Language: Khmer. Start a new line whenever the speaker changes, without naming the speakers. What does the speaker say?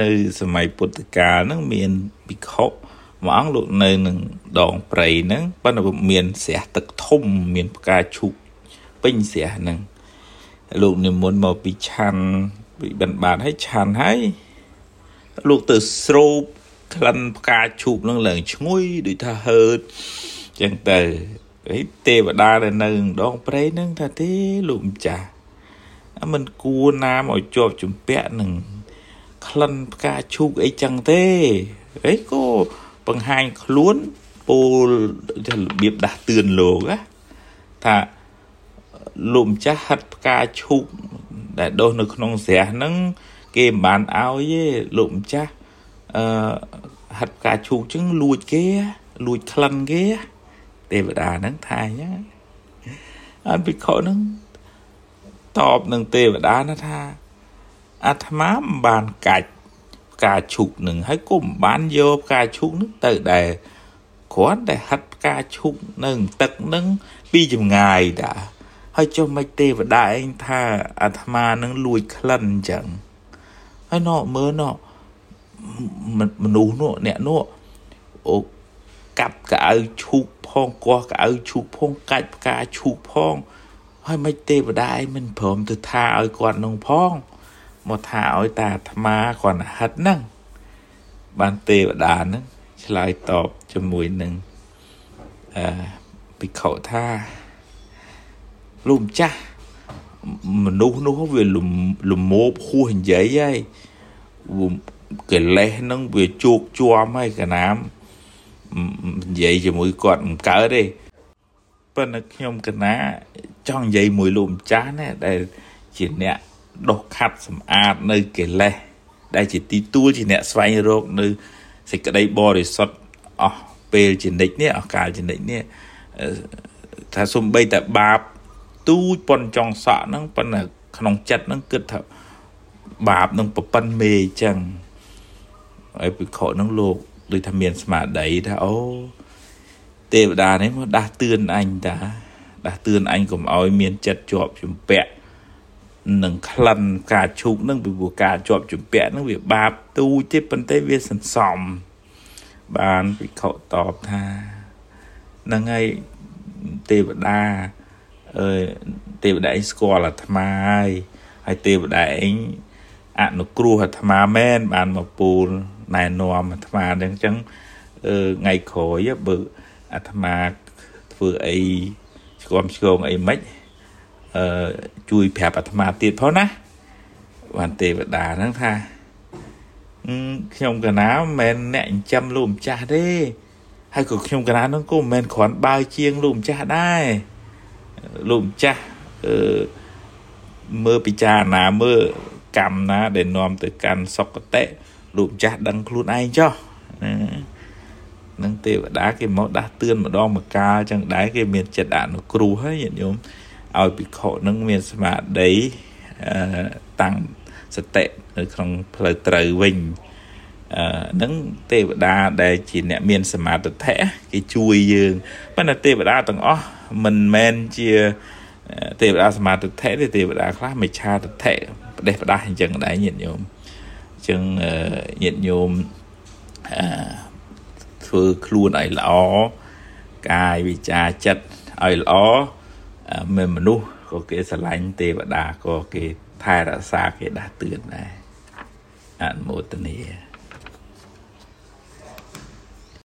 នៅសម័យពុទ្ធកាលហ្នឹងមានភិក្ខុមួយអង្គលោកនៅនឹងដងព្រៃហ្នឹងប៉ុន្តែមានស្រះទឹកធំមានផ្កាឈូកពេញស្រះហ្នឹងលោកនិមន្តមកពីឆាន់ពីបិណ្ឌបាតឲ្យឆាន់ហើយលោកទៅស្រូបក្លិនផ្កាឈូកនឹងឡើងឈ្ងុយដូចថាហើតចឹងទៅហើយទេវតាដែលនៅដងព្រៃហ្នឹងថាទេលោកម្ចាស់មិនគួរណាមឲ្យជាប់ជំពាក់នឹង ក្លិនផ្កាឈូកអីចឹងទេអីក៏បង្ហាញខ្លួនពោលរបៀបដាស់តឿនលោកណាថាលោកម្ចាស់ហាត់ផ្កាឈូកដែលដុះនៅក្នុងស្រះហ្នឹងគេមិនបានឲ្យទេលោកម្ចាស់អឺហាត់ផ្កាឈូកចឹងលួចគេលួចក្លិនគេទេវតាហ្នឹងថាអញ្ចឹងអត់ពិខុហ្នឹងតបនឹងទេវតាណាថា អាត្មាមិនបានកាច់ផ្កាឈូកនឹងហើយក៏មិនបានយកផ្កាឈូកនឹងទៅដែរគ្រាន់តែហាត់ផ្កាឈូកនឹងទឹកនឹងពីចម្ងាយតាហើយចុះមិនទេវតាឯងថាអាត្មានឹងលួចក្លិនអញ្ចឹងហើយណោមើលណោមនុស្សនោះអ្នកនោះអូកាប់កៅឈូកផងកោះកៅឈូកផងកាច់ផ្កាឈូកផងហើយមិនទេវតាឯងមិនព្រមទៅថាឲ្យគាត់នោះផង មកថាឲ្យតាអាត្មាគាត់ហិតហ្នឹងបានទេវតាហ្នឹងឆ្លើយតបជាមួយនឹងអឺភិក្ខុថាលោកម្ចាស់មនុស្សនោះវាលមោបហួសនិយាយហើយកលេសនឹងវាជោគជាំហើយកណាមនិយាយជាមួយគាត់មិនកើតទេប៉ុន្តែខ្ញុំកណាចង់និយាយមួយលោកម្ចាស់ណាដែលជាអ្នក ដោះខាត់សម្អាតនៅកិលេសដែលជាទីទួលជាអ្នកស្វែងរកនៅសេចក្តីបរិសុទ្ធអស់ពេលជានិច្ចនេះអស់កាលជានិច្ចនេះថាសំបីតែបាបទូចប៉ុនចង់សក់ហ្នឹងប៉ុន្តែក្នុងចិត្តហ្នឹងគិតថាបាបនឹងប្រប៉ិនមេអញ្ចឹងហើយពិខុហ្នឹងលោកដូចថាមានស្មារតីថាអូទេវតានេះមកដាស់តឿនអញតាដាស់តឿនអញកុំឲ្យមានចិត្តជាប់ជំពាក់ នឹងក្លិនការឈូកនឹងពីព្រោះការជាប់ជំពាក់នឹងវាបាបទូចទេប៉ុន្តែវាសន្សំ បានពិខុតបថានឹងហើយទេវតាអើទេវតាឯងស្គាល់អាត្មាហើយហើយទេវតាឯងអនុគ្រោះអាត្មាមែនបានមកពូលណែនាំអាត្មាអញ្ចឹងថ្ងៃក្រោយបើអាត្មាធ្វើអីឆ្គំឆ្គងអីមិន អឺជួយប្រាប់អាត្មាទៀតផងណាបានទេវតាហ្នឹងថាខ្ញុំកណាមិនមែនអ្នកចិញ្ចឹមលោកម្ចាស់ទេហើយក៏ខ្ញុំកណាហ្នឹងក៏មិនមែនគ្រាន់បើជាងលោកម្ចាស់ដែរលោកម្ចាស់អឺមើលពិចារណាមើលកម្មណា ដែលនាំទៅកាន់សុគតិលោកម្ចាស់ដឹងខ្លួនឯងចុះនឹងទេវតាគេមកដាស់តឿនម្ដងម្កាលចឹងដែរគេមានចិត្តអនុគ្រោះហើយញាតិញោម ឲ្យភិក្ខុនឹងមានស្មារតីតាំងសតិនៅក្នុងផ្លូវត្រូវវិញអឺនឹងទេវតាដែលជាអ្នកមានសមាធិគេជួយយើងប៉ុន្តែទេវតាទាំងអស់មិនមែនជាទេវតាសមាធិទេទេវតាខ្លះមិឆាទិដ្ឋិផ្ដេសផ្ដាស់អញ្ចឹងដែរញាតិញោមអញ្ចឹងញាតិញោមអឺធ្វើខ្លួនឲ្យល្អកាយវិចារចិត្តឲ្យល្អ មានមនុស្សក៏គេស្រឡាញ់ទេវតាក៏គេថែរក្សាគេដាស់តឿនដែរអនុមោទនា